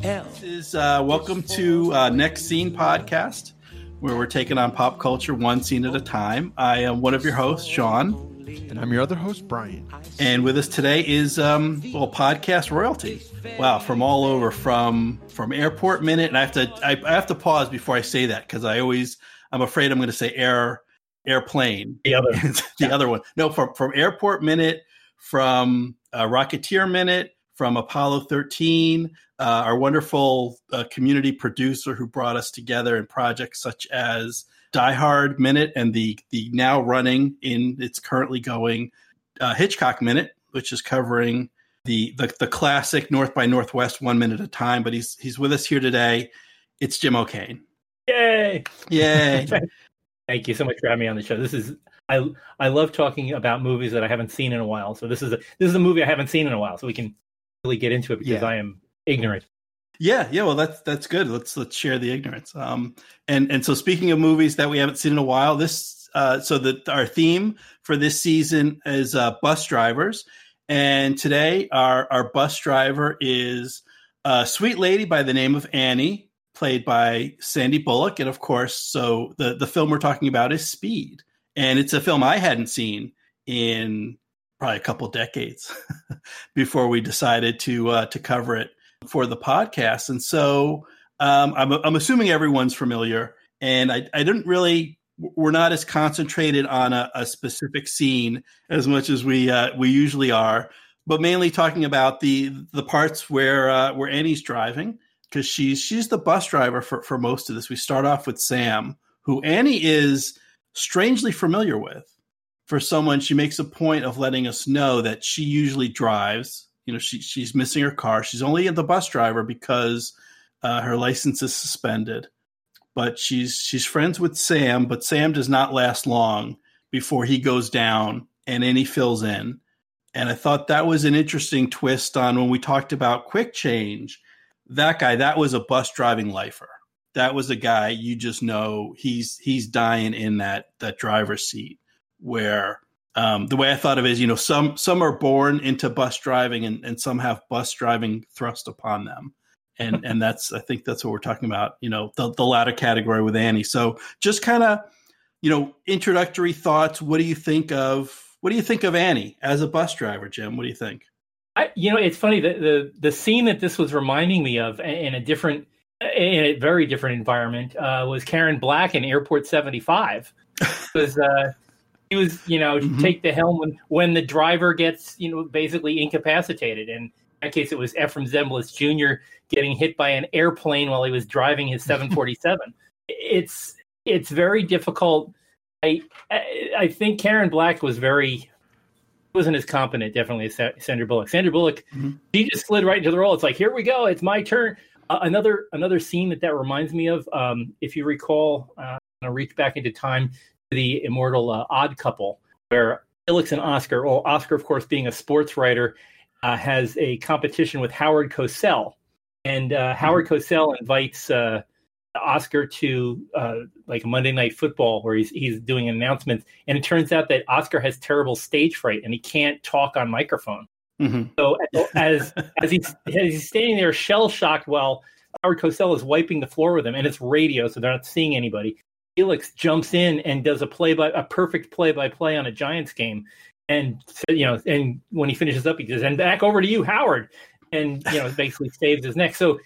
This is uh, welcome to uh, Next Scene podcast, where we're taking on pop culture one scene at a time. I am one of your hosts, Sean, And I'm your other host, Brian. and with us today is um, well podcast royalty. Wow, from all over, from from Airport Minute, and I have to I, I have to pause before I say that because I always I'm afraid I'm going to say air airplane. The other. the other one. No, from from Airport Minute, from uh, Rocketeer Minute, from Apollo 13, uh, our wonderful uh, community producer who brought us together in projects such as Die Hard Minute and the the now running in it's currently going uh, Hitchcock Minute, which is covering the, the the classic North by Northwest one minute at a time. But he's he's with us here today. It's Jim O'Kane. Yay! Yay! Thank you so much for having me on the show. This is I I love talking about movies that I haven't seen in a while. So this is a this is a movie I haven't seen in a while, so we can really get into it because Yeah. I am ignorant. Yeah, yeah. Well, that's that's good. Let's let's share the ignorance. Um, and and so speaking of movies that we haven't seen in a while, this uh, so that our theme for this season is uh, bus drivers, and today our our bus driver is a sweet lady by the name of Annie, played by Sandy Bullock, and of course, so the the film we're talking about is Speed, and it's a film I hadn't seen in probably a couple decades before we decided to uh, to cover it for the podcast. And so um, I'm, I'm assuming everyone's familiar. And I, I didn't really, we're not as concentrated on a, a specific scene as much as we uh, we usually are, but mainly talking about the the parts where uh, where Annie's driving because she's she's the bus driver for for most of this. We start off with Sam, who Annie is strangely familiar with. For someone, she makes a point of letting us know that she usually drives you know she she's missing her car. She's only the bus driver because uh, her license is suspended. But she's she's friends with Sam, but Sam does not last long before he goes down and Annie fills in. And I thought that was an interesting twist on when we talked about quick change. That guy, that was a bus driving lifer. That was a guy you just know he's he's dying in that that driver's seat where um, the way I thought of it is, you know, some some are born into bus driving, and, and some have bus driving thrust upon them, and and that's I think that's what we're talking about. You know, the the latter category with Annie. So just kind of, you know, introductory thoughts. What do you think of what do you think of Annie as a bus driver, Jim? What do you think? I, you know, it's funny the, the the scene that this was reminding me of in a different, in a very different environment, uh, was Karen Black in Airport seventy five. Because uh, he was, you know, Mhm. take the helm when when the driver gets, you know, basically incapacitated. And in that case, it was Efrem Zimbalist Jr. getting hit by an airplane while he was driving his seven forty seven. It's it's very difficult. I I I think Karen Black was very wasn't as competent, definitely as Sandra Bullock. Sandra Bullock, Mhm. she just slid right into the role. It's like, here we go, it's my turn. Uh, another another scene that that reminds me of, um, if you recall, uh, gonna reach back into time to the immortal uh, Odd Couple, where Felix and Oscar, well, Oscar, of course, being a sports writer, uh, has a competition with Howard Cosell, and uh, Howard Cosell invites uh, Oscar to uh, like Monday Night Football, where he's he's doing an announcement, and it turns out that Oscar has terrible stage fright and he can't talk on microphone. Mhm. So as as he's as he's standing there shell shocked while Howard Cosell is wiping the floor with him, and it's radio, so they're not seeing anybody. Felix jumps in and does a play by a perfect play by play on a Giants game, and you know, and when he finishes up, he says, "And back over to you, Howard," and you know, basically saves his neck. So.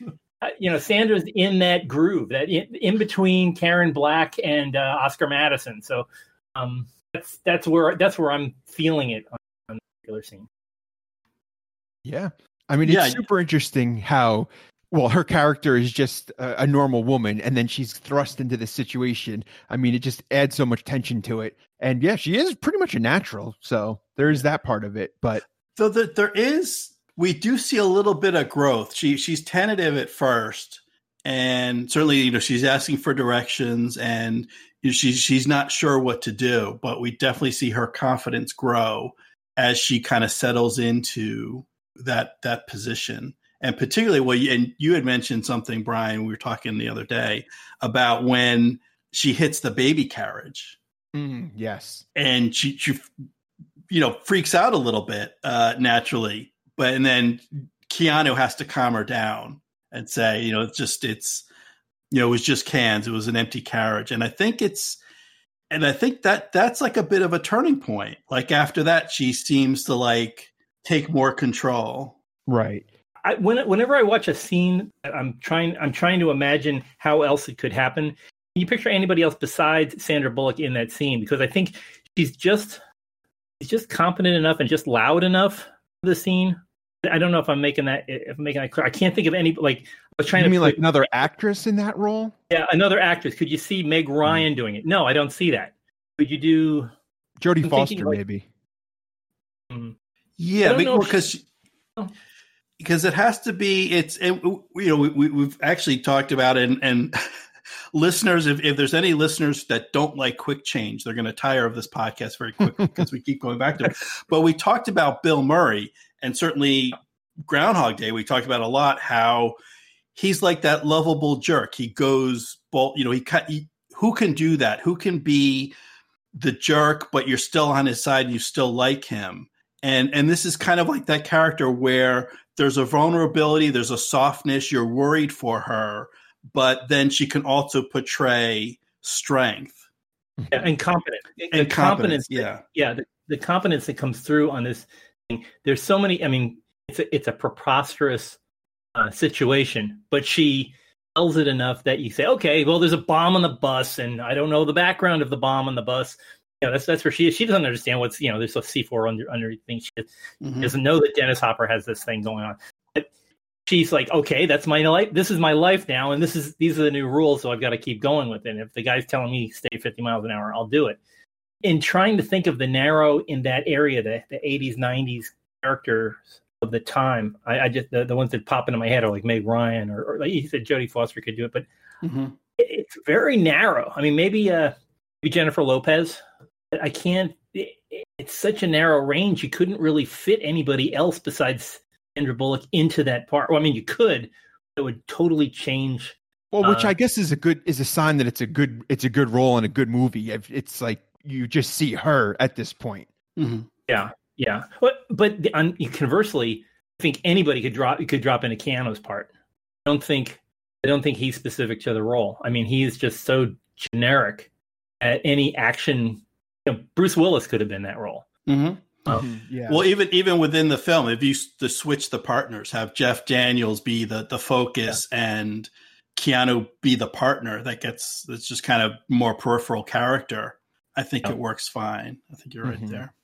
Uh, You know, Sandra's in that groove, that in, in between Karen Black and uh, Oscar Madison. So um, that's that's where that's where I'm feeling it on, on the particular scene. Yeah. I mean, it's Yeah. super interesting how, well, her character is just a, a normal woman and then she's thrust into this situation. I mean, it just adds so much tension to it. And yeah, she is pretty much a natural. So there is that part of it. But So there, there is, we do see a little bit of growth. She she's tentative at first, and certainly you know she's asking for directions, and you know, she's she's not sure what to do. But we definitely see her confidence grow as she kind of settles into that that position. And particularly, well, you- and you had mentioned something, Brian. We were talking the other day about when she hits the baby carriage mm, yes. and she, she you know, freaks out a little bit uh, naturally, but and then Keanu has to calm her down and say, you know, it's just it's you know, it was just cans, it was an empty carriage, and I think it's and I think that that's like a bit of a turning point. Like after that, she seems to like take more control. Right. I, when, whenever I watch a scene, I'm trying I'm trying to imagine how else it could happen. Can you picture anybody else besides Sandra Bullock in that scene? Because I think she's just she's just competent enough and just loud enough the scene. I don't know if I'm making that if I'm making that clear. I can't think of any like I was trying You to mean like another actress in that role? yeah another actress. Could you see Meg hmm. Ryan doing it? No, I don't see that. Could you do? Jodie I'm Foster, like- maybe. Hmm. I Yeah, don't be- know if because Oh. because it has to be. It's it, you know we, we, we've actually talked about it, and, and listeners, if, if there's any listeners that don't like quick change, they're going to tire of this podcast very quickly because we keep going back to it. But we talked about Bill Murray, and certainly Groundhog Day. We talked about a lot how he's like that lovable jerk. He goes, you know, he cut. He, who can do that? Who can be the jerk, but you're still on his side and you still like him? and and this is kind of like that character where there's a vulnerability there's a softness you're worried for her but then she can also portray strength. Yeah, and competent. and competence competence yeah. yeah the, the competence that comes through on this thing. There's so many i mean it's a, it's a preposterous uh, situation but she tells it enough that you say okay well there's a bomb on the bus and i don't know the background of the bomb on the bus. Yeah that's that's where she is. She doesn't understand what's you know there's a c4 under under thing she Mhm. doesn't know that dennis hopper has this thing going on she's like okay that's my life this is my life now and this is these are the new rules so i've got to keep going with it and if the guy's telling me stay 50 miles an hour i'll do it in trying to think of the narrow in that area, the, the 80s, 90s characters of the time, I, I just the, the ones that pop into my head are like Meg Ryan or, or like you said, Jodie Foster could do it, but Mhm. it- it's very narrow. I mean, maybe uh, maybe Jennifer Lopez. I can't. It, it's such a narrow range. You couldn't really fit anybody else besides Sandra Bullock into that part. Well, I mean, you could. But it would totally change. Well, which Uh, I guess is a good is a sign that it's a good it's a good role and a good movie. If It's like you just see her at this point. Mhm. Yeah, yeah. But but the, on, conversely, I think anybody could drop could drop into Keanu's part. I don't think I don't think he's specific to the role. I mean, he is just so generic at any action. You know, Bruce Willis could have been that role. Mhm. Oh. Yeah. well even even within the film if you to switch the partners have jeff daniels be the the focus and keanu be the partner that gets that's just kind of more peripheral character i think Yeah. it works fine i think you're right Mhm. there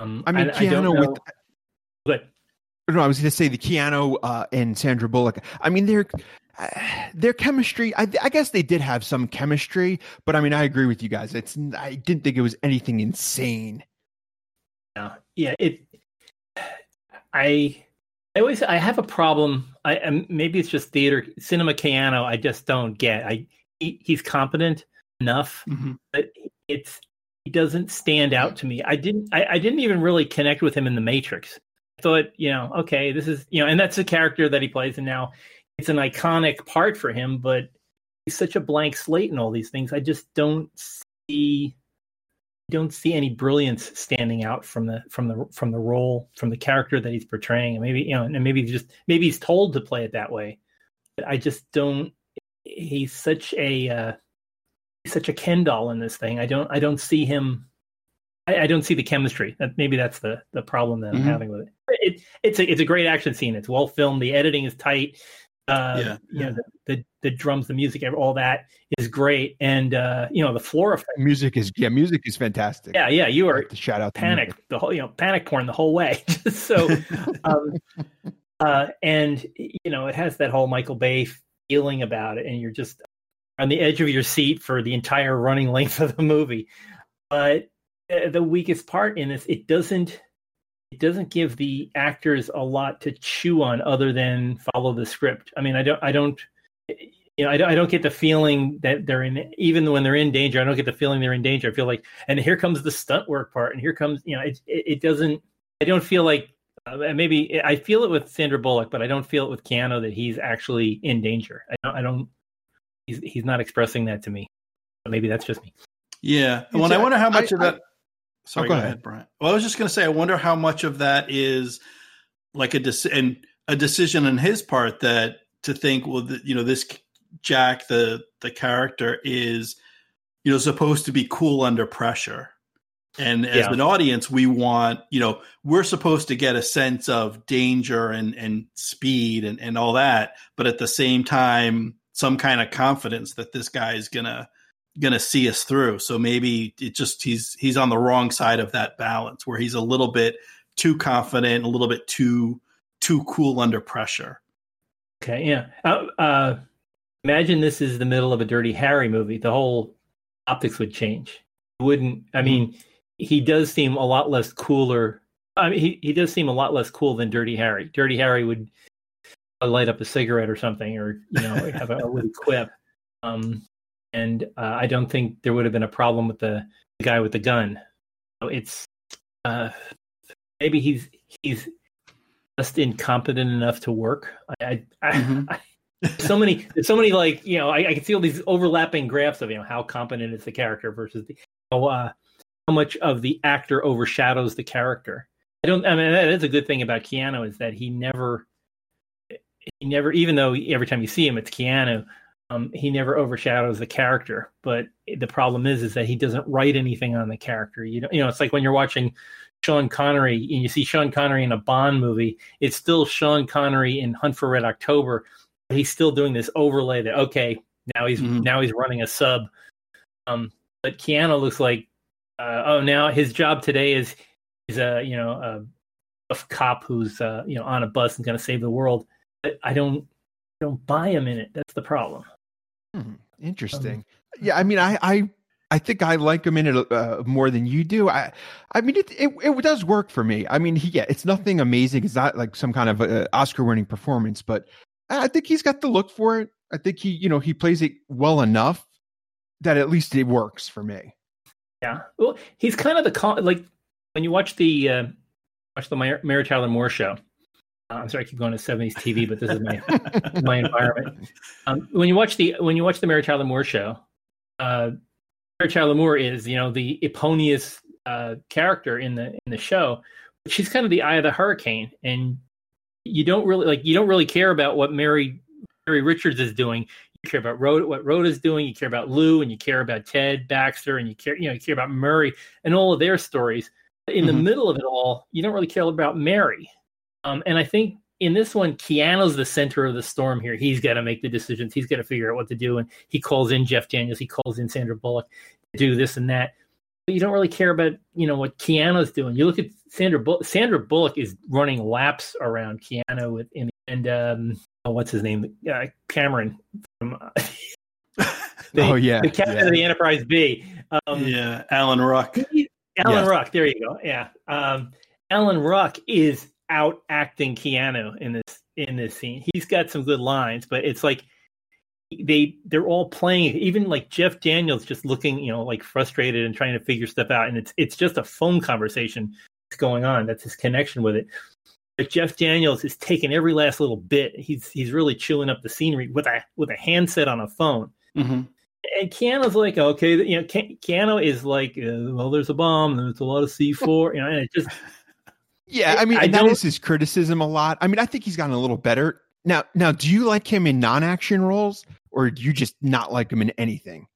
Um, I mean, I, I don't Keanu know. with but No, I was going to say the Keanu uh, and Sandra Bullock. I mean, their uh, their chemistry. I, I guess they did have some chemistry, but I mean, I agree with you guys. It's I didn't think it was anything insane. Yeah, yeah. It. I. I always I have a problem. I and maybe it's just theater cinema Keanu. I just don't get. I he, he's competent enough Mhm. but it's he doesn't stand out to me. I didn't I, I didn't even really connect with him in the Matrix. I thought, you know, okay, this is you know, and that's the character that he plays, and now it's an iconic part for him, but he's such a blank slate in all these things. I just don't see don't see any brilliance standing out from the from the from the role from the character that he's portraying. And maybe you know, and maybe he's just maybe he's told to play it that way. But I just don't. He's such a uh, he's such a Ken doll in this thing. I don't I don't see him. I, I don't see the chemistry. That maybe that's the the problem that I'm Mhm. having with it. it. It's a it's a great action scene. It's well filmed. The editing is tight. Uh, Yeah, you know the, the the drums, the music, all that is great, and uh, you know the floor effect. Music is yeah, music is fantastic. Yeah, yeah, you are shout out panic the whole you know panic porn the whole way. so, um, uh, and you know it has that whole Michael Bay feeling about it, and you're just on the edge of your seat for the entire running length of the movie. But uh, the weakest part in this, it doesn't it doesn't give the actors a lot to chew on other than follow the script. I mean, I don't I don't you know I don't, I don't get the feeling that they're in even when they're in danger. I don't get the feeling they're in danger. I feel like and here comes the stunt work part, and here comes you know it it, it doesn't. I don't feel like uh, maybe I feel it with Sandra Bullock, but I don't feel it with Keanu that he's actually in danger. I don't. I don't he's he's not expressing that to me. But maybe that's just me. yeah well and i a- wonder how I- much of I- that Sorry, Oh, go go, ahead. ahead, Brian. Well, I was just going to say, I wonder how much of that is like a dec- and a decision on his part that to think, well, the, you know, this Jack, the the character is, you know, supposed to be cool under pressure, and as Yeah. an audience, we want, you know, we're supposed to get a sense of danger and and speed and and all that, but at the same time, some kind of confidence that this guy is gonna gonna see us through. So maybe it just he's he's on the wrong side of that balance where he's a little bit too confident, a little bit too too cool under pressure. Okay, yeah. Uh, uh, imagine this is the middle of a Dirty Harry movie. The whole optics would change. Wouldn't I mean, he does seem a lot less cooler. I mean, he, he does seem a lot less cool than Dirty Harry. Dirty Harry would light up a cigarette or something, or you know, have a, a witty quip. Um, and uh, I don't think there would have been a problem with the, the guy with the gun. So it's uh, maybe he's he's just incompetent enough to work. I, I, I, Mhm. I so many so many like you know I, I can see all these overlapping graphs of you know how competent is the character versus the how, uh, how much of the actor overshadows the character. I don't. I mean that's a good thing about Keanu is that he never he never even though every time you see him it's Keanu. Um, he never overshadows the character, but the problem is, is that he doesn't write anything on the character. You know, you know, it's like when you're watching Sean Connery and you see Sean Connery in a Bond movie, it's still Sean Connery in Hunt for Red October. But he's still doing this overlay that okay, now he's Mhm. now he's running a sub. Um, but Keanu looks like uh, oh now his job today is he's a you know a, a cop who's uh, you know on a bus and going to save the world. But I don't I don't buy him in it. That's the problem. Hmm, interesting. yeah, I mean, I, I, I think I like him in it uh, more than you do. I, I mean, it, it, it does work for me. I mean, he, yeah, it's nothing amazing. It's not like some kind of uh, Oscar-winning performance, but I think he's got the look for it. I think he, you know, he plays it well enough that at least it works for me. Yeah. Well, he's kind of the con- like when you watch the uh, watch the Mary, Mary Tyler Moore show. Uh, I'm sorry, I keep going to 70s TV, but this is my my environment. Um, when you watch the when you watch the Mary Tyler Moore show, uh, Mary Tyler Moore is you know the Eponius uh, character in the in the show. She's kind of the eye of the hurricane, and you don't really like you don't really care about what Mary Mary Richards is doing. You care about Rhoda, what Rhoda's doing. You care about Lou, and you care about Ted Baxter, and you care you know you care about Murray and all of their stories. In the Mhm. middle of it all, you don't really care about Mary. Um, and I think in this one, Keanu's the center of the storm here. He's got to make the decisions. He's got to figure out what to do. And he calls in Jeff Daniels. He calls in Sandra Bullock to do this and that. But you don't really care about you know what Keanu's doing. You look at Sandra Bullock. Sandra Bullock is running laps around Keanu with in, and um, oh, what's his name? Uh, Cameron from uh, the, oh yeah, the captain yeah. of the Enterprise B. Um, yeah, Alan Ruck. Alan Yes. Ruck. There you go. Yeah. Um, Alan Ruck is out acting Keanu in this in this scene. He's got some good lines, but it's like they they're all playing. Even like Jeff Daniels just looking, you know, like frustrated and trying to figure stuff out, and it's it's just a phone conversation that's going on. That's his connection with it. But Jeff Daniels is taking every last little bit. He's he's really chewing up the scenery with a with a handset on a phone hmm and Keanu's like, okay, you know, Ke- Keanu is like, uh, well, there's a bomb, there's a lot of C4, you know, and it just, Yeah, I mean, I and that don't- his criticism a lot. I mean, I think he's gotten a little better now. Now, do you like him in non-action roles, or do you just not like him in anything?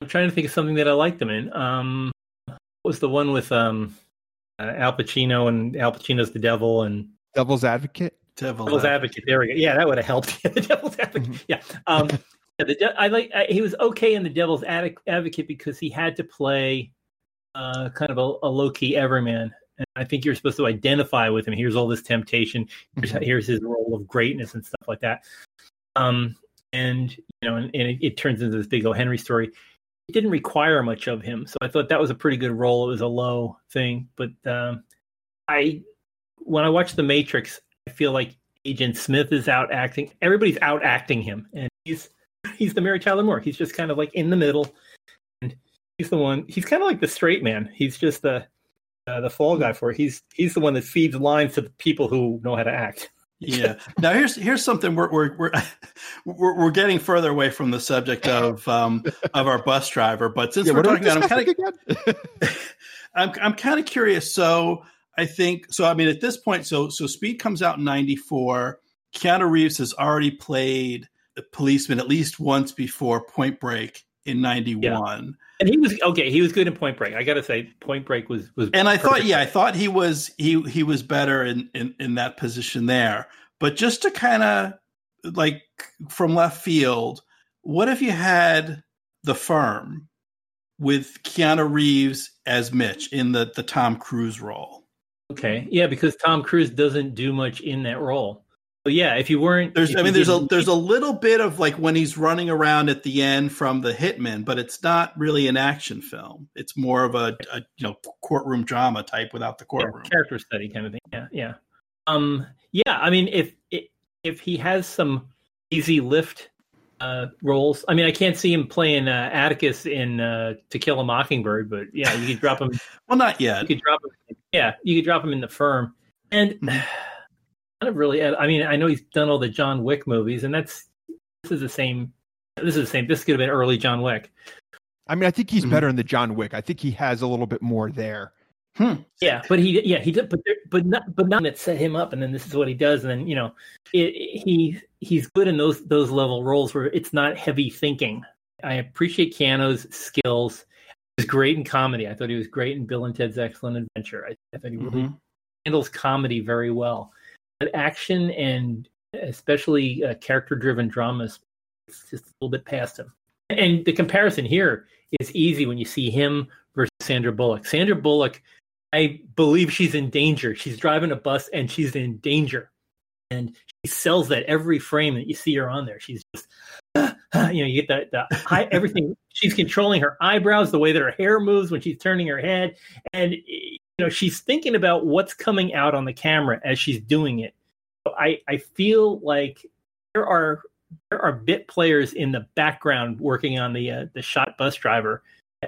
I'm trying to think of something that I liked him in. Um, what was the one with um, uh, Al Pacino and Al Pacino's the devil and Devil's Advocate. Devil Devil's Advocate? There we go. Yeah, that would have helped. the Devil's Advocate. Mhm. Yeah. Um, yeah, the de- I like. I, he was okay in the Devil's Ad- Advocate because he had to play uh, kind of a, a low key everyman. And I think you're supposed to identify with him. Here's all this temptation. Here's, Mhm. here's his role of greatness and stuff like that. Um, and you know, and, and it, it turns into this big O. Henry story. It didn't require much of him, so I thought that was a pretty good role. It was a low thing, but um, I, when I watch The Matrix, I feel like Agent Smith is out acting. Everybody's out acting him, and he's he's the Mary Tyler Moore. He's just kind of like in the middle, and he's the one. He's kind of like the straight man. He's just the uh, the fall guy for it. He's he's the one that feeds lines to the people who know how to act. Yeah. Now here's here's something we're we're we're we're, we're getting further away from the subject of um of our bus driver, but since Yeah, we're what we talking about, I'm kind of again? I'm I'm kind of curious. So I think so. I mean, at this point, so so Speed comes out in '94. Keanu Reeves has already played a policeman at least once before Point Break in '91. And he was okay. He was good in Point Break. I got to say, Point Break was was. And I thought, yeah, I thought he was he he was better in in, in that position there. But just to kind of like from left field, what if you had the firm with Keanu Reeves as Mitch in the the Tom Cruise role? Okay, yeah, because Tom Cruise doesn't do much in that role. So yeah, if you weren't, There's, I mean, there's a there's a little bit of like when he's running around at the end from the Hitman, but it's not really an action film. It's more of a, a you know courtroom drama type without the yeah, courtroom. character study kind of thing. Yeah, yeah, um, yeah. I mean, if if he has some easy lift uh, roles, I mean, I can't see him playing uh, Atticus in uh, To Kill a Mockingbird, but yeah, you could drop him. Well, not yet. you could drop him. Yeah, you could drop him in the firm, and Mhm. kind of really. I mean, I know he's done all the John Wick movies, and that's this is the same. This is the same. This could have been early John Wick. I mean, I think he's Mhm. better in the John Wick. I think he has a little bit more there. Hmm. Yeah, but he yeah he did, but there, but not but not that set him up, and then this is what he does, and then you know, it, he he's good in those those level roles where it's not heavy thinking. I appreciate Keanu's skills. He was great in comedy. I thought he was great in Bill and Ted's Excellent Adventure. I, I thought he really Mhm. handles comedy very well. But action and especially uh, character driven dramas, it's just a little bit past him. And the comparison here is easy when you see him versus Sandra Bullock. Sandra Bullock, I believe she's in danger. She's driving a bus and she's in danger. And she sells that every frame that you see her on there. She's just, you know, you get that, the high, everything. She's controlling her eyebrows, the way that her hair moves when she's turning her head. And, you know, she's thinking about what's coming out on the camera as she's doing it. So I, I feel like there are there are bit players in the background working on the uh, the shot bus driver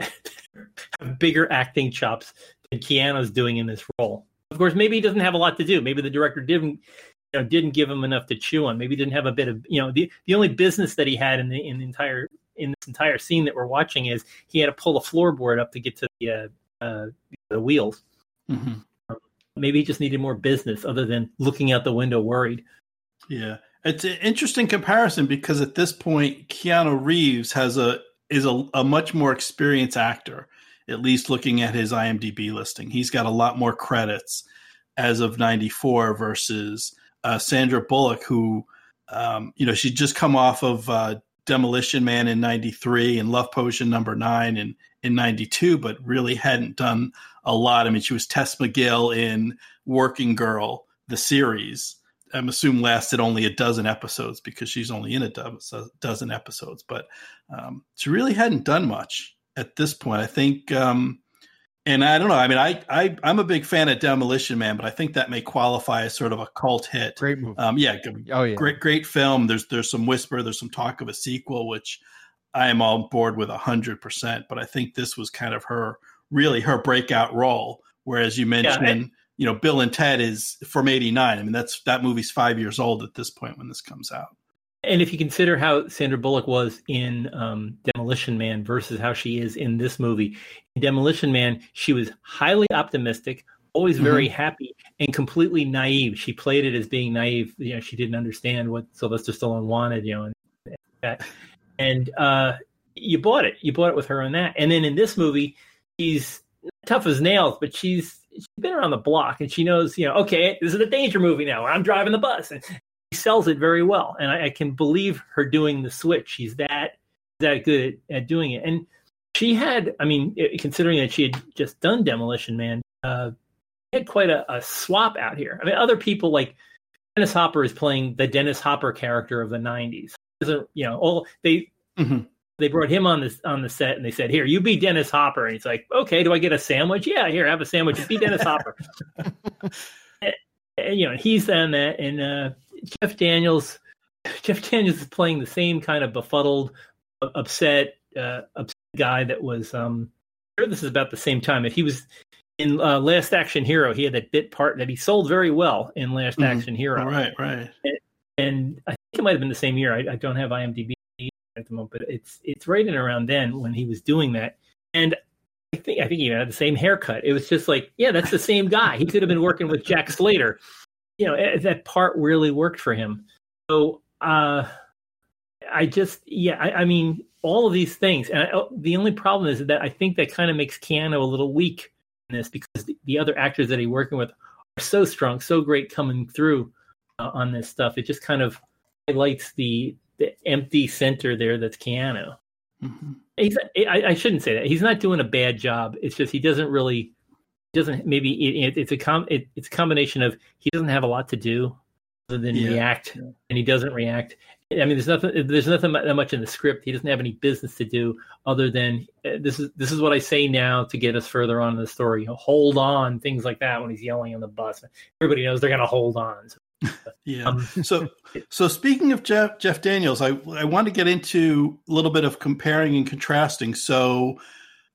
have bigger acting chops than Keanu's doing in this role. Of course, maybe he doesn't have a lot to do. Maybe the director didn't you know didn't give him enough to chew on. Maybe he didn't have a bit of you know the the only business that he had in the in the entire in this entire scene that we're watching is he had to pull a floorboard up to get to the uh, uh, the wheels. Mhm. Maybe he just needed more business other than looking out the window worried. Yeah, it's an interesting comparison because at this point, Keanu Reeves has a is a, a much more experienced actor. At least looking at his IMDb listing, he's got a lot more credits as of '94 versus uh, Sandra Bullock, who um, you know she'd just come off of uh, Demolition Man in '93 and Love Potion Number Nine in in '92, but really hadn't done a lot. I mean, she was Tess McGill in Working Girl, the series. I'm assuming lasted only a dozen episodes because she's only in a dozen episodes, but um, she really hadn't done much at this point. I think, um, and I don't know. I mean, I, I I'm a big fan of Demolition Man, but I think that may qualify as sort of a cult hit. Great movie. Um, yeah, oh yeah. great great film. There's there's some whisper, there's some talk of a sequel, which I am on board with hundred percent. But I think this was kind of her really her breakout role. Whereas you mentioned, you know, Bill and Ted is from '89. I mean, that's that movie's five years old at this point when this comes out. And if you consider how Sandra Bullock was in um, Demolition Man versus how she is in this movie, in Demolition Man, she was highly optimistic, always very happy, and completely naive. She played it as being naive. You know, she didn't understand what Sylvester Stallone wanted. You know, and that. And uh, you bought it. You bought it with her on that. And then in this movie, she's tough as nails, but she's she's been around the block and she knows. You know, okay, this is a danger movie now. I'm driving the bus, and she sells it very well, and I, I can believe her doing the switch. She's that that good at doing it, and she had. I mean, considering that she had just done Demolition Man, uh, had quite a, a swap out here. I mean, other people like Dennis Hopper is playing the Dennis Hopper character of the '90s. Isn't you know? All they Mhm. They brought him on this on the set and they said, "Here, you be Dennis Hopper." And he's like, "Okay, do I get a sandwich? Yeah, here, have a sandwich. Be Dennis Hopper." and, and, you know, and he's done that, and uh, Jeff Daniels. Jeff Daniels is playing the same kind of befuddled, upset, uh, upset guy that was. Um, I'm sure this is about the same time. If he was, in uh, Last Action Hero, he had that bit part that he sold very well in Last mm-hmm. Action Hero. Right, right. And, and, I think it might have been the same year. I, I don't have IMDb at the moment, but it's it's right in around then when he was doing that. And I think I think he had the same haircut. It was just like, yeah, that's the same guy. He could have been working with Jack Slater. You know, that part really worked for him. So uh, I just, yeah, I, I, mean, all of these things, and I, oh, the only problem is that I think that kind of makes Keanu a little weak in this because the, the other actors that he's working with are so strong, so great coming through uh, on this stuff. It just kind of highlights the the empty center there that's Keanu. Mm-hmm. He's, I, I, shouldn't say that. He's not doing a bad job. It's just he doesn't really doesn't maybe it, it's a com it, it's a combination of he doesn't have a lot to do other than yeah. react, and he doesn't react. I mean, there's nothing. There's nothing that much in the script. He doesn't have any business to do other than uh, this is this is what I say now to get us further on in the story. Hold on, things like that when he's yelling on the bus. Everybody knows they're going to hold on. So yeah. Um, so, so speaking of Jeff Jeff Daniels, I I want to get into a little bit of comparing and contrasting. So,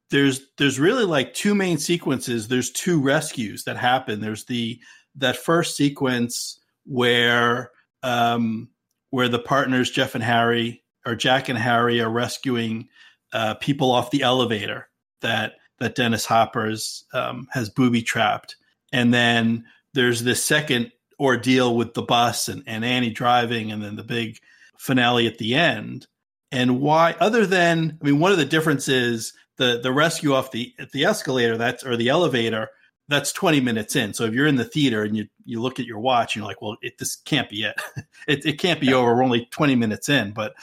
there's there's really like two main sequences. There's two rescues that happen. There's the that first sequence where um where the partners Jeff and Harry or Jack and Harry are rescuing uh, people off the elevator that that Dennis Hopper's um, has booby trapped, and then there's this second ordeal with the bus and, and Annie driving and then the big finale at the end. And why, other than, I mean, one of the differences the the rescue off the at the escalator that's or the elevator that's 20 minutes in. So if you're in the theater and you you look at your watch and you're like, well, it, this can't be it. it. It can't be over. We're only 20 minutes in. But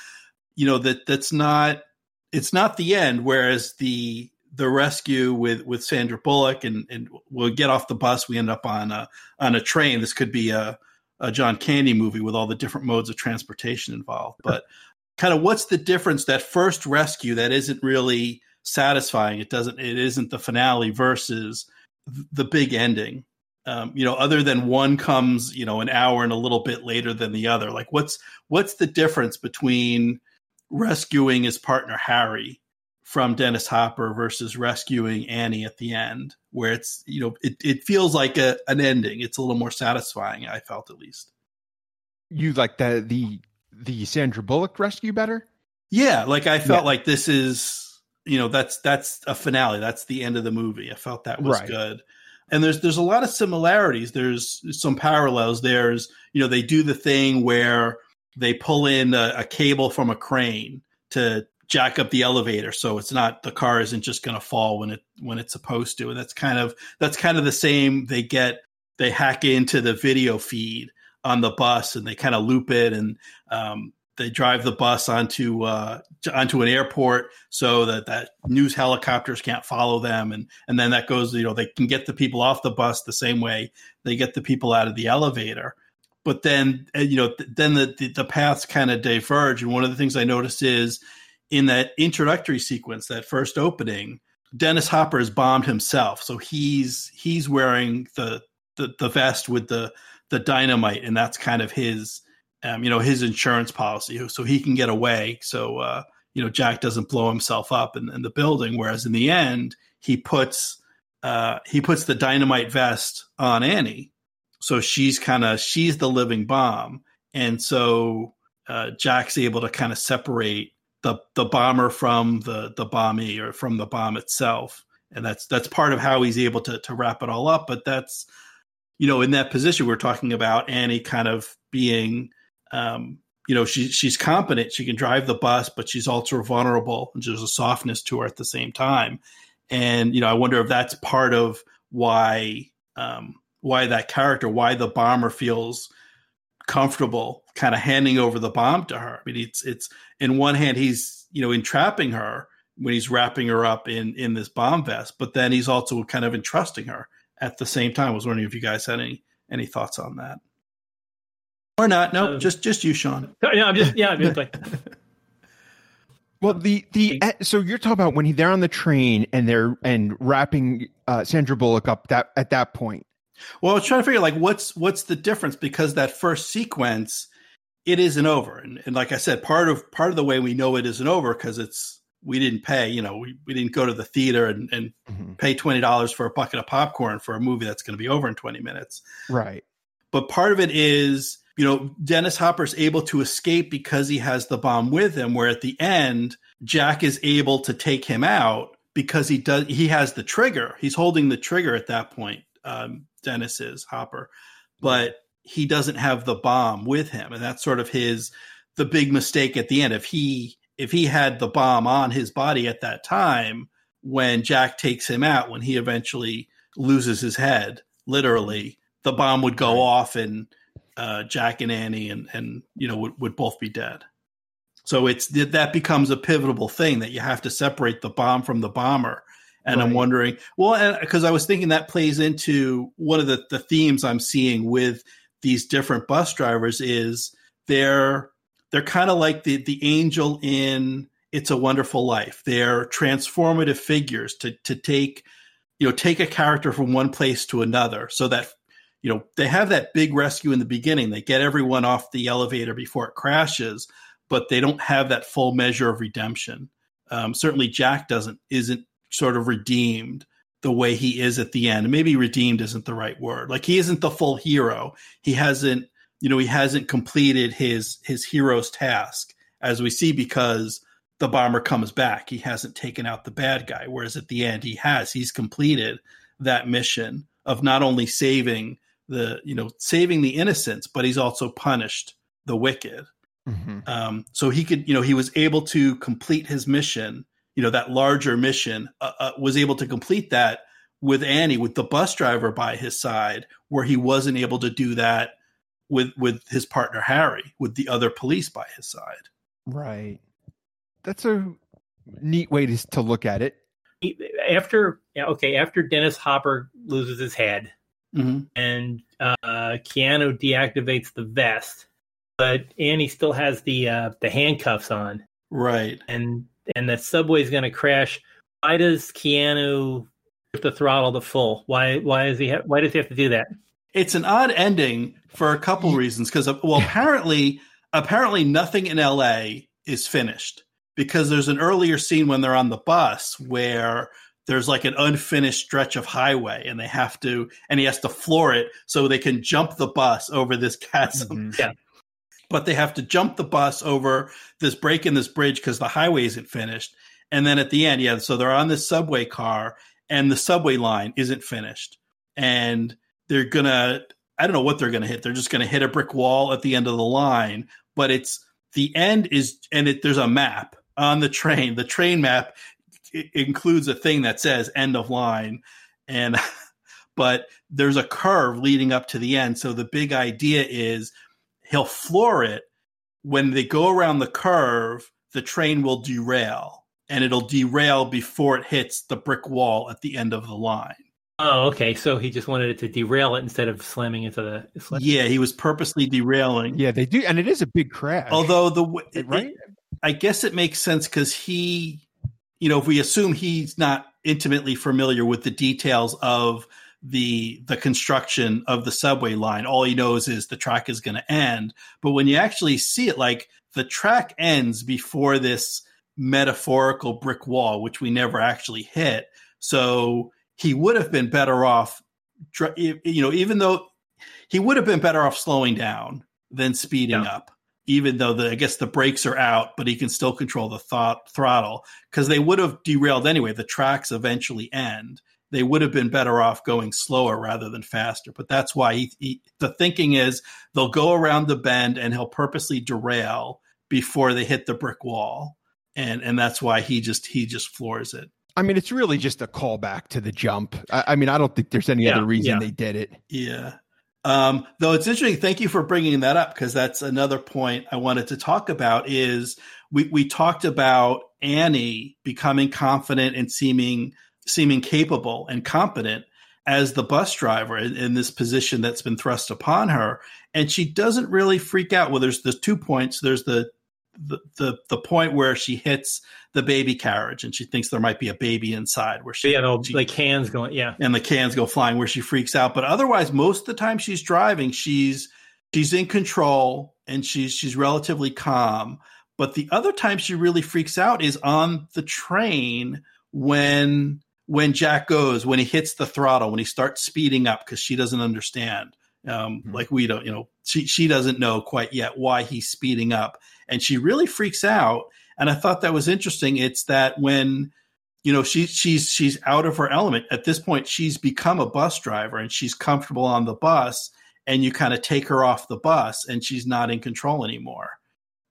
you know that that's not it's not the end. Whereas the the rescue with with Sandra Bullock and and we'll get off the bus. We end up on a on a train. This could be a a John Candy movie with all the different modes of transportation involved. But kind of what's the difference? That first rescue that isn't really satisfying. It doesn't. It isn't the finale versus the big ending. Um, you know, other than one comes, you know, an hour and a little bit later than the other. Like, what's what's the difference between rescuing his partner Harry from Dennis Hopper versus rescuing Annie at the end, where it's you know it, it feels like a, an ending. It's a little more satisfying. I felt at least. You like the the the Sandra Bullock rescue better? Yeah, like I felt yeah. like this is you know that's that's a finale. That's the end of the movie. I felt that was right. good. And there's there's a lot of similarities. There's some parallels. There's you know they do the thing where they pull in a, a cable from a crane to jack up the elevator so it's not the car isn't just going to fall when it when it's supposed to. And that's kind of that's kind of the same they get they hack into the video feed on the bus and they kind of loop it and um, they drive the bus onto uh, onto an airport so that that news helicopters can't follow them. And and then that goes you know they can get the people off the bus the same way they get the people out of the elevator. But then uh, you know then the the, the paths kind of diverge. And one of the things i noticed is in that introductory sequence, that first opening, Dennis Hopper is bombed himself. So he's he's wearing the the, the vest with the the dynamite, and that's kind of his um, you know his insurance policy, so he can get away. So uh, you know Jack doesn't blow himself up in, in the building. Whereas in the end, he puts uh, he puts the dynamite vest on Annie, so she's kind of she's the living bomb, and so uh, Jack's able to kind of separate the the bomber from the the bombee or from the bomb itself. And that's that's part of how he's able to to wrap it all up. But that's you know in that position we're talking about annie kind of being um you know she she's competent. She can drive the bus but she's also vulnerable and there's a softness to her at the same time. And you know i wonder if that's part of why um why that character why the bomber feels comfortable kind of handing over the bomb to her. I mean, it's it's in one hand he's you know entrapping her when he's wrapping her up in in this bomb vest, but then he's also kind of entrusting her at the same time. I was wondering if you guys had any any thoughts on that, or not? No, um, just just you, Sean. No, I'm just yeah, I'm just like. Well, the the so you're talking about when he, they're on the train and they're and wrapping uh, Sandra Bullock up that at that point. Well, I was trying to figure like what's what's the difference because that first sequence it isn't over, and, and like I said, part of part of the way we know it isn't over because it's we didn't pay, you know, we, we didn't go to the theater and, and Mm-hmm. pay twenty dollars for a bucket of popcorn for a movie that's going to be over in twenty minutes. Right. But part of it is, you know, Dennis Hopper's able to escape because he has the bomb with him. Where at the end, Jack is able to take him out because he does. He has the trigger. He's holding the trigger at that point. Um, Dennis is Hopper, but he doesn't have the bomb with him, and that's sort of his the big mistake at the end. If he if he had the bomb on his body at that time when Jack takes him out, when he eventually loses his head, literally, the bomb would go off and uh, Jack and Annie and and you know would, would both be dead. So it's that becomes a pivotal thing that you have to separate the bomb from the bomber. And I'm wondering, well, because I was thinking that plays into one of the, the themes I'm seeing with these different bus drivers is they're they're kind of like the the angel in It's a Wonderful Life. They're transformative figures to to take you know take a character from one place to another, so that you know they have that big rescue in the beginning. They get everyone off the elevator before it crashes, but they don't have that full measure of redemption. Um, certainly, Jack doesn't isn't sort of redeemed the way he is at the end. Maybe redeemed isn't the right word. Like he isn't the full hero. He hasn't, you know, he hasn't completed his his hero's task as we see because the bomber comes back. He hasn't taken out the bad guy. Whereas at the end he has. He's completed that mission of not only saving the, you know, saving the innocents, but he's also punished the wicked. Mm-hmm. Um, so he could, you know, he was able to complete his mission, you know, that larger mission, uh, uh, was able to complete that with Annie, with the bus driver by his side, where he wasn't able to do that with with his partner Harry, with the other police by his side. Right. That's a neat way to to look at it. After okay, after Dennis Hopper loses his head hmm and uh, Keanu deactivates the vest, but Annie still has the uh, the handcuffs on, Right. and and the subway's going to crash. Why does Keanu hit the throttle to full? Why why is he ha- why does he have to do that? It's an odd ending for a couple reasons because well apparently apparently nothing in LA is finished because there's an earlier scene when they're on the bus where there's like an unfinished stretch of highway and they have to and he has to floor it so they can jump the bus over this chasm Mhm. But they have to jump the bus over this break in this bridge because the highway isn't finished. And then at the end, yeah, so they're on this subway car and the subway line isn't finished. And they're gonna, I don't know what they're gonna hit. They're just gonna hit a brick wall at the end of the line. But it's the end is, and it, there's a map on the train. The train map includes a thing that says end of line. And, but there's a curve leading up to the end. So the big idea is he'll floor it. When they go around the curve, the train will derail and it'll derail before it hits the brick wall at the end of the line. Oh, okay. So he just wanted it to derail it instead of slamming into the. Slam- Yeah, he was purposely derailing. Yeah, they do, and it is a big crash. Although the it- right? I guess it makes sense because he, you know, if we assume he's not intimately familiar with the details of the the construction of the subway line, all he knows is the track is going to end. But when you actually see it, like the track ends before this metaphorical brick wall, which we never actually hit. So he would have been better off, you know, even though he would have been better off slowing down than speeding Yeah. up even though the I guess the brakes are out, but he can still control the thought throttle because they would have derailed anyway. The tracks eventually end. They would have been better off going slower rather than faster. But that's why he, he, the thinking is they'll go around the bend and he'll purposely derail before they hit the brick wall, and and that's why he just he just floors it. I mean, it's really just a callback to the jump. I, I mean, I don't think there's any Yeah, other reason yeah. they did it. Yeah. Um, though it's interesting. Thank you for bringing that up because that's another point I wanted to talk about. Is we we talked about Annie becoming confident and seeming seeming capable and competent as the bus driver in, in this position that's been thrust upon her, and she doesn't really freak out. Well, there's there's two points. There's the the, the the point where she hits the baby carriage and she thinks there might be a baby inside where she yeah, no, she- like cans going. Yeah, and the cans go flying where she freaks out. But otherwise, most of the time she's driving, she's she's in control and she's she's relatively calm. But the other time she really freaks out is on the train when when Jack goes, when he hits the throttle, when he starts speeding up because she doesn't understand. Um, mm-hmm. Like we don't, you know, she she doesn't know quite yet why he's speeding up, and she really freaks out. And I thought that was interesting. It's that when you know she she's she's out of her element at this point. She's become a bus driver and she's comfortable on the bus, and you kind of take her off the bus, and she's not in control anymore.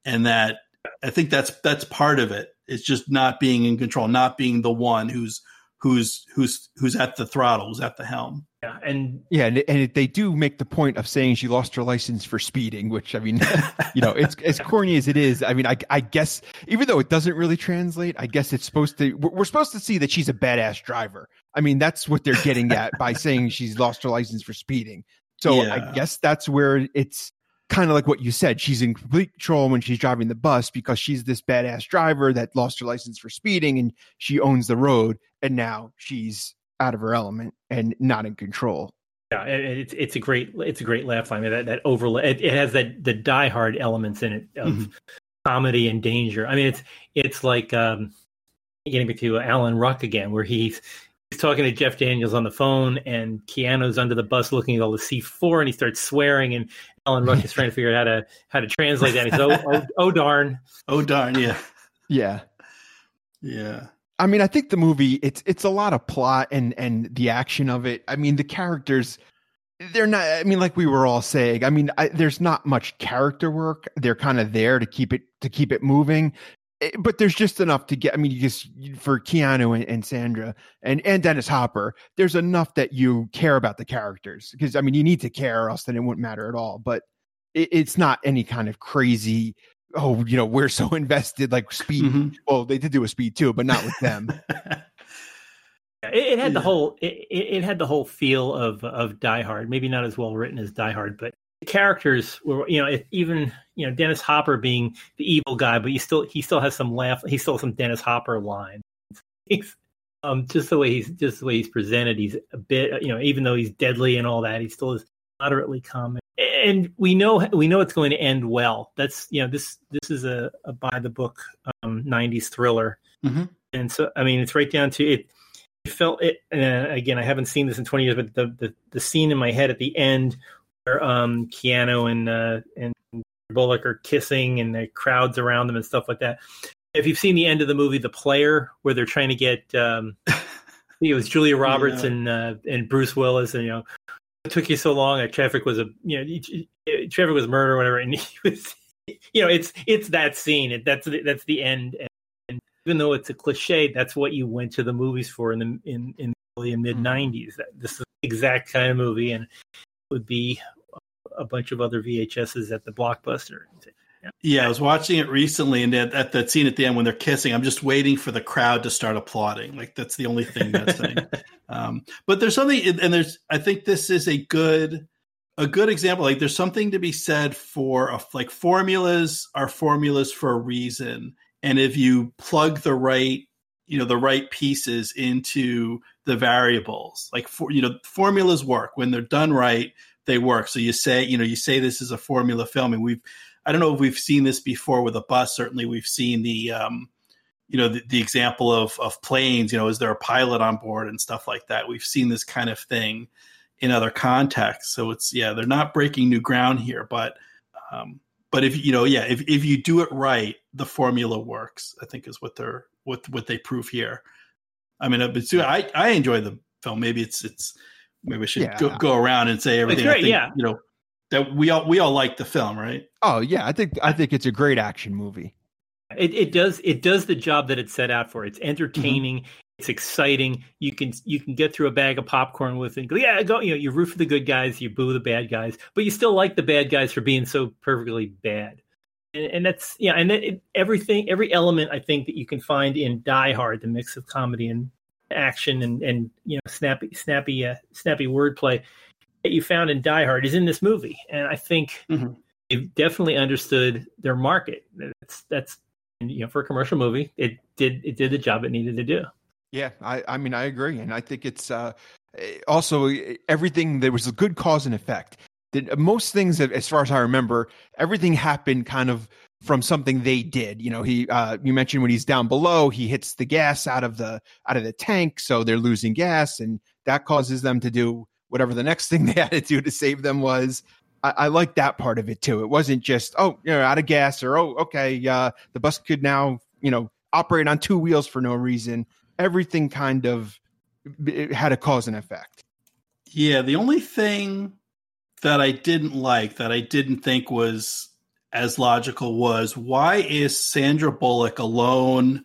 And that I think that's that's part of it. It's just not being in control, not being the one who's who's who's who's at the throttle, who's at the helm. Yeah, and yeah, and, and they do make the point of saying she lost her license for speeding, which I mean, you know, it's as corny as it is. I mean, I, I guess even though it doesn't really translate, I guess it's supposed to. We're supposed to see that she's a badass driver. I mean, that's what they're getting at by saying she's lost her license for speeding. So yeah. I guess that's where it's kind of like what you said. She's in complete control when she's driving the bus because she's this badass driver that lost her license for speeding and she owns the road. And now she's out of her element and not in control. Yeah, it's it's a great it's a great laugh line. That that overlay it, it, has that the Die Hard elements in it of mm-hmm. comedy and danger. I mean, it's it's like um, getting back to Alan Ruck again, where he's he's talking to Jeff Daniels on the phone, and Keanu's under the bus looking at all the C four, and he starts swearing, and Alan Ruck is trying to figure out how to how to translate that. He's says, "Oh, oh, oh darn, oh darn, yeah, yeah, yeah." I mean, I think the movie it's it's a lot of plot and and the action of it. I mean, the characters they're not i mean like we were all saying i mean I, there's not much character work they're kind of there to keep it to keep it moving but there's just enough to get i mean you just for keanu and, and sandra and and dennis hopper there's enough that you care about the characters because i mean you need to care or else then it wouldn't matter at all but it, it's not any kind of crazy oh, you know, we're so invested, like speed. Mm-hmm. Well, they did do a speed too, but not with them. it, it, had the whole it, it, had the whole feel of of Die Hard. Maybe not as well written as Die Hard, but characters were you know even you know Dennis Hopper being the evil guy, but he still he still has some laugh. He still has some Dennis Hopper lines. um, just the way he's just the way he's presented. He's a bit you know even though he's deadly and all that, he still is moderately comic and we know we know it's going to end well. That's you know this this is a, a by the book um, '90s thriller, mm-hmm. and so I mean it's right down to it. it felt it and again. I haven't seen this in 20 years, but the, the the scene in my head at the end where um Keanu and uh, and Bullock are kissing and the crowds around them and stuff like that. If you've seen the end of the movie, The Player, where they're trying to get um, it was Julia Roberts yeah. and uh, and Bruce Willis, and you know it took you so long? Like traffic was a you know traffic was murder or whatever, and he was you know it's it's that scene. That's that's the end. And even though it's a cliche, that's what you went to the movies for in the in in the mid '90s. That this is the exact kind of movie, and would be a bunch of other VHSs at the blockbuster. Yeah. I was watching it recently, and at, at that scene at the end when they're kissing, I'm just waiting for the crowd to start applauding. Like that's the only thing that's saying. um, but there's something, and there's I think this is a good a good example. Like there's something to be said for a, like formulas are formulas for a reason, and if you plug the right you know the right pieces into the variables like for you know formulas work when they're done right they work so you say you know you say this is a formula film and we've I don't know if we've seen this before with a bus. Certainly, we've seen the um, you know the, the, example of of planes. You know, is there a pilot on board and stuff like that? We've seen this kind of thing in other contexts. So it's yeah, they're not breaking new ground here, but um, but if you know yeah, if if you do it right, the formula works. I think is what they're what what they prove here. I mean, but I I enjoy the film. Maybe it's it's maybe I should yeah. go, go around and say everything. Great, think, yeah. You know, that we all we all like the film, right? Oh yeah, I think I think it's a great action movie. It, it does it does the job that it's set out for. It's entertaining. Mm-hmm. It's exciting. You can you can get through a bag of popcorn with it. Go, yeah, go. You know, you root for the good guys, you boo the bad guys, but you still like the bad guys for being so perfectly bad. And, and that's yeah, and it, everything, every element I think that you can find in Die Hard, the mix of comedy and action and and you know snappy snappy uh, snappy wordplay that you found in Die Hard is in this movie, and I think mm-hmm. they've definitely understood their market. That's that's you know for a commercial movie, it did it did the job it needed to do. Yeah, I I mean I agree, and I think it's uh, also everything there was a good cause and effect. That most things, as far as I remember, everything happened kind of from something they did. You know, he uh, you mentioned when he's down below, he hits the gas out of the out of the tank, so they're losing gas, and that causes them to do whatever the next thing they had to do to save them was. I, I like that part of it too. It wasn't just oh, you know, out of gas or oh, okay, uh, the bus could now you know operate on two wheels for no reason. Everything kind of had a cause and effect. Yeah, the only thing that I didn't like that I didn't think was as logical was why is Sandra Bullock alone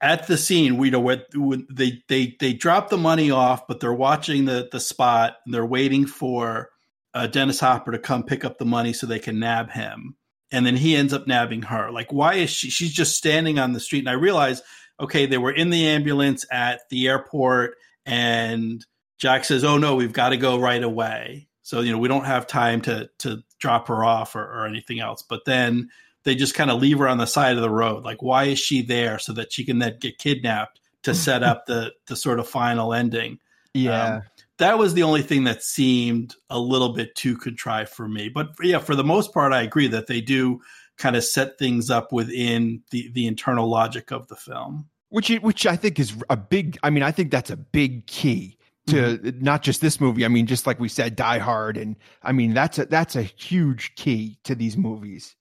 at the scene? We know where they they they drop the money off, but they're watching the the spot and they're waiting for uh, Dennis Hopper to come pick up the money so they can nab him, and then he ends up nabbing her. Like, why is she? She's just standing on the street, and I realize, okay, they were in the ambulance at the airport, and Jack says, "Oh no, we've got to go right away." So you know we don't have time to to drop her off or, or anything else. But then they just kind of leave her on the side of the road. Like, why is she there so that she can then get kidnapped to set up the the sort of final ending? Yeah. Um, that was the only thing that seemed a little bit too contrived for me. But yeah, for the most part, I agree that they do kind of set things up within the the internal logic of the film. Which which I think is a big. I mean, I think that's a big key to mm-hmm. not just this movie. I mean, just like we said, Die Hard, and I mean that's a that's a huge key to these movies.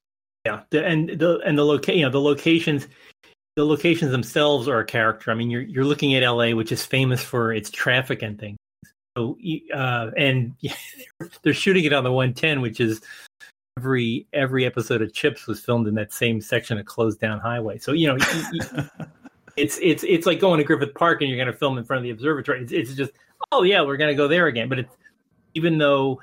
Yeah, the, and the and the location, you know, the locations, the locations themselves are a character. I mean, you're you're looking at L.A., which is famous for its traffic and things. So, uh, and yeah, they're shooting it on the 110, which is every every episode of Chips was filmed in that same section of closed down highway. So you know. it's it's it's like going to Griffith Park and you're going to film in front of the observatory. It's, it's just oh yeah, we're going to go there again. But it's even though,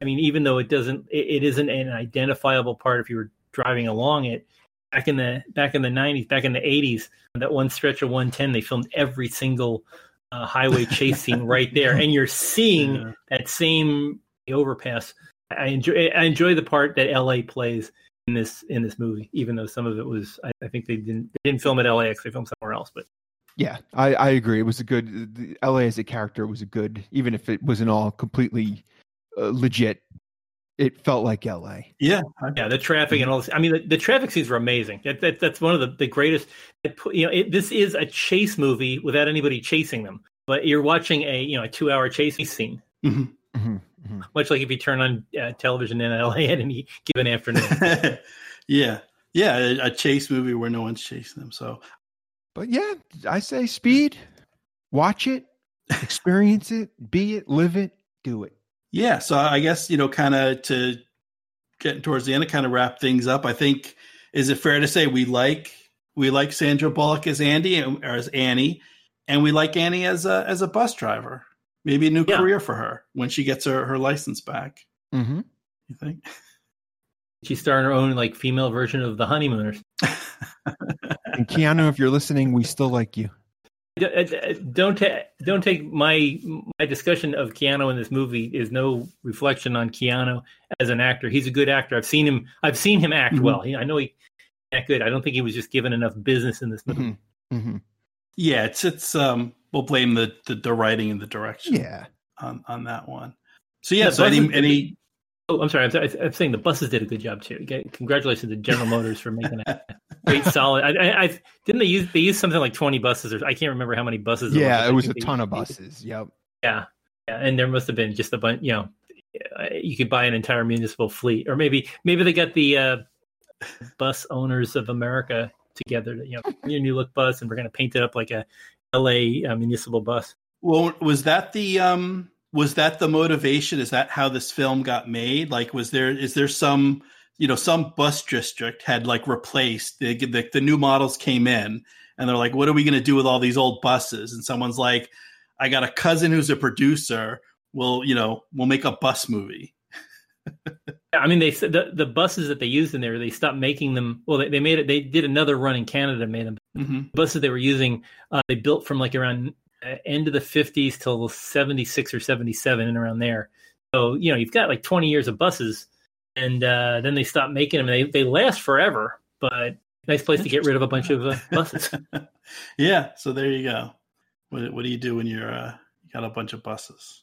I mean, even though it doesn't, it, it isn't an identifiable part if you were driving along it. Back in the back in the '90s, back in the '80s, that one stretch of 110, they filmed every single uh, highway chase scene right there, and you're seeing yeah. that same overpass. I enjoy I enjoy the part that LA plays in this in this movie, even though some of it was I, I think they didn't they didn't film at LAX, they filmed somewhere else, but yeah, I, I agree. It was a good. The LA as a character was a good, even if it wasn't all completely uh, legit. It felt like LA. Yeah, yeah. The traffic and all this. I mean, the, the traffic scenes were amazing. That, that, that's one of the, the greatest. You know, it, this is a chase movie without anybody chasing them, but you're watching a you know a two hour chase scene. Mm-hmm. Mm-hmm. Mm-hmm. Much like if you turn on uh, television in LA at any given afternoon. yeah, yeah, a, a, chase movie where no one's chasing them. So but yeah, I say speed. Watch it, experience it, be it, live it, do it. Yeah. So I guess, you know, kind of to getting towards the end to kind of wrap things up, I think is it fair to say we like we like Sandra Bullock as Andy or as Annie, and we like Annie as a as a bus driver. Maybe a new yeah. career for her when she gets her, her license back. Mm-hmm. You think? She's starting her own like female version of the honeymooners. and Keanu, if you're listening, we still like you. Uh, uh, don't ta- don't take my my discussion of Keanu in this movie is no reflection on Keanu as an actor. He's a good actor. I've seen him. I've seen him act mm-hmm. well. I know he act good. I don't think he was just given enough business in this movie. Mm-hmm. Mm-hmm. Yeah, it's it's um. We'll blame the, the, the writing and the direction. Yeah, on on that one. So yeah. so any any Oh, I'm sorry. I'm, I'm, saying the buses did a good job too. Congratulations to General Motors for making a great solid. I, I, I, didn't they use they used something like 20 buses or I can't remember how many buses. Yeah, it was, it was a ton of buses. Yep. Yeah, yeah, and there must have been just a bunch. You know, you could buy an entire municipal fleet, or maybe maybe they got the uh, bus owners of America together. To, you know, your new look bus, and we're going to paint it up like a L.A. Uh, municipal bus. Well, was that the um was that the motivation? Is that how this film got made? Like, was there is there some you know some bus district had like replaced the the, the new models came in and they're like, what are we going to do with all these old buses? And someone's like, I got a cousin who's a producer. We'll you know we'll make a bus movie. I mean, they said the, the buses that they used in there, they stopped making them. Well, they, they made it. They did another run in Canada, made them. Mm-hmm. Buses they were using, uh, they built from like around end of the 50s till 76 or 77 and around there. So, you know, you've got like 20 years of buses and uh, then they stop making them. They, they last forever, but nice place to get rid of a bunch of uh, buses. yeah. So there you go. What, what do you do when you're, uh, you got a bunch of buses?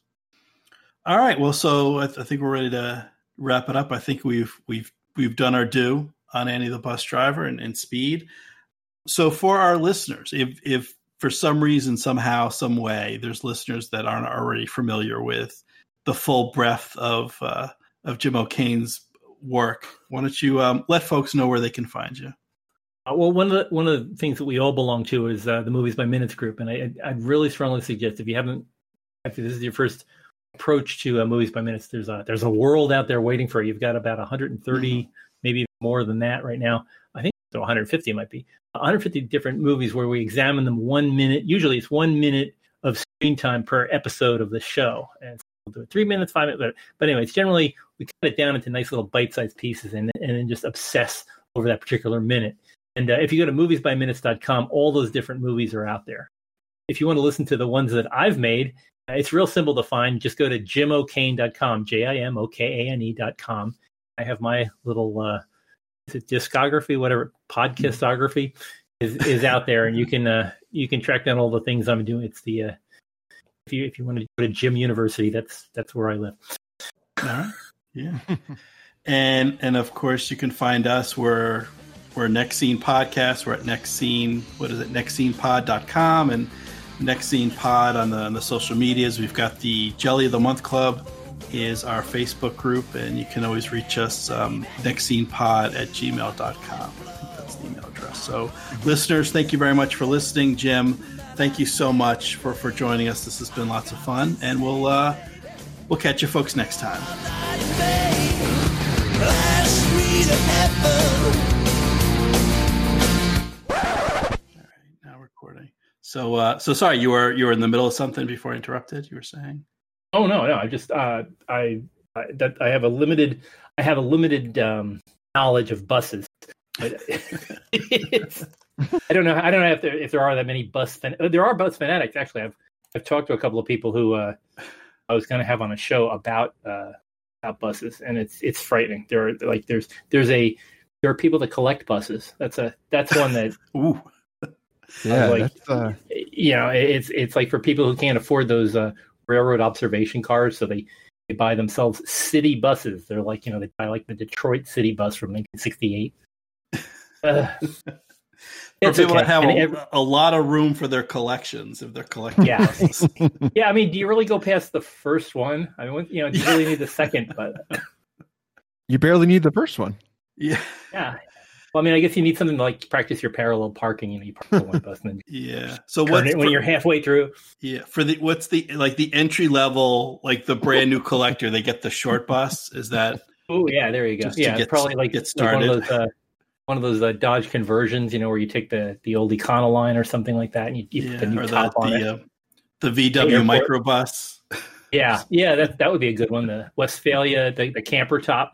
All right. Well, so I, th- I think we're ready to wrap it up. I think we've, we've, we've done our due on Annie the Bus Driver and, and Speed. So for our listeners, if if for some reason, somehow, some way, there's listeners that aren't already familiar with the full breadth of uh, of Jim O'Kane's work, why don't you um, let folks know where they can find you? Uh, well, one of the one of the things that we all belong to is uh, the Movies by Minutes group, and I I really strongly suggest if you haven't, if this is your first approach to uh, Movies by Minutes, there's a there's a world out there waiting for you. You've got about 130, mm-hmm. maybe more than that right now. So 150 might be 150 different movies where we examine them one minute. Usually, it's one minute of screen time per episode of the show, and so we'll do it three minutes, five minutes. But anyway, it's generally we cut it down into nice little bite-sized pieces, and and then just obsess over that particular minute. And uh, if you go to moviesbyminutes.com, all those different movies are out there. If you want to listen to the ones that I've made, uh, it's real simple to find. Just go to jimokane.com, J I M O K A N E.com. I have my little uh, discography, whatever podcastography is, is out there, and you can uh, you can track down all the things I'm doing. It's the uh, if you if you want to go to Jim University, that's that's where I live. Yeah, and and of course you can find us. We're we're Next Scene Podcast. We're at Next Scene. What is it? NextScenePod.com and Next Scene Pod on the on the social medias. We've got the Jelly of the Month Club is our Facebook group, and you can always reach us um, nextscenepod at gmail.com. that's the email address. So, listeners, thank you very much for listening. Jim, thank you so much for, for joining us. This has been lots of fun, and we'll uh, we'll catch you folks next time. All right, now recording. So, uh, so sorry, you were you were in the middle of something before I interrupted. You were saying, "Oh no, no, I just uh, I, I that I have a limited I have a limited um, knowledge of buses. I don't know. I don't know if there if there are that many bus fan- there are bus fanatics. Actually, I've I've talked to a couple of people who uh, I was going to have on a show about uh, about buses, and it's it's frightening. There are like there's there's a there are people that collect buses. That's a that's one that Ooh. Yeah, like, uh... you know, it's it's like for people who can't afford those uh, railroad observation cars, so they they buy themselves city buses. They're like you know they buy like the Detroit City bus from 1968. Uh, for people okay. that have a, a, lot of room for their collections if they're collecting. Yeah, yeah. I mean, do you really go past the first one? I mean, you know, do you really need the second? But you barely need the first one. Yeah, yeah. Well, I mean, I guess you need something to like practice your parallel parking. You know, you park the one bus and then yeah. So what when you're halfway through? Yeah, for the what's the like the entry level, like the brand new collector, they get the short bus. Is that? Oh yeah, there you go. Yeah, get, probably like get started. Like one of those, uh, one of those uh, Dodge conversions, you know, where you take the the old Econoline or something like that, and you, you yeah, put the new top the, on the, it. Uh, the VW microbus. Yeah, yeah, that that would be a good one. The Westfalia, the, the camper top.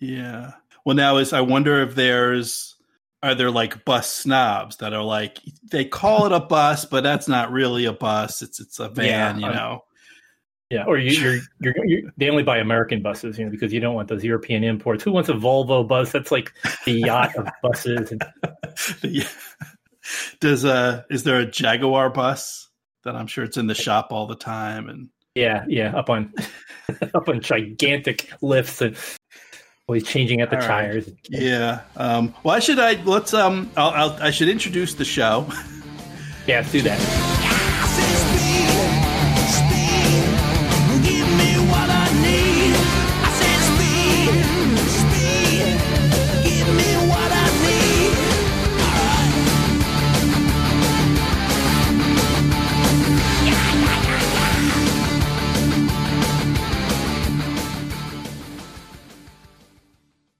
Yeah. Well, now is I wonder if there's are there like bus snobs that are like they call it a bus, but that's not really a bus. It's it's a van, yeah, you know. Yeah, or you, you're, you're, you're they only buy American buses, you know, because you don't want those European imports. Who wants a Volvo bus? That's like the yacht of buses. And... Does uh is there a Jaguar bus that I'm sure it's in the shop all the time and yeah, yeah, up on up on gigantic lifts and always changing out the All tires. Right. Yeah. Um, why should I? Let's. Um. I'll, I'll, I should introduce the show. Yeah, let's do that.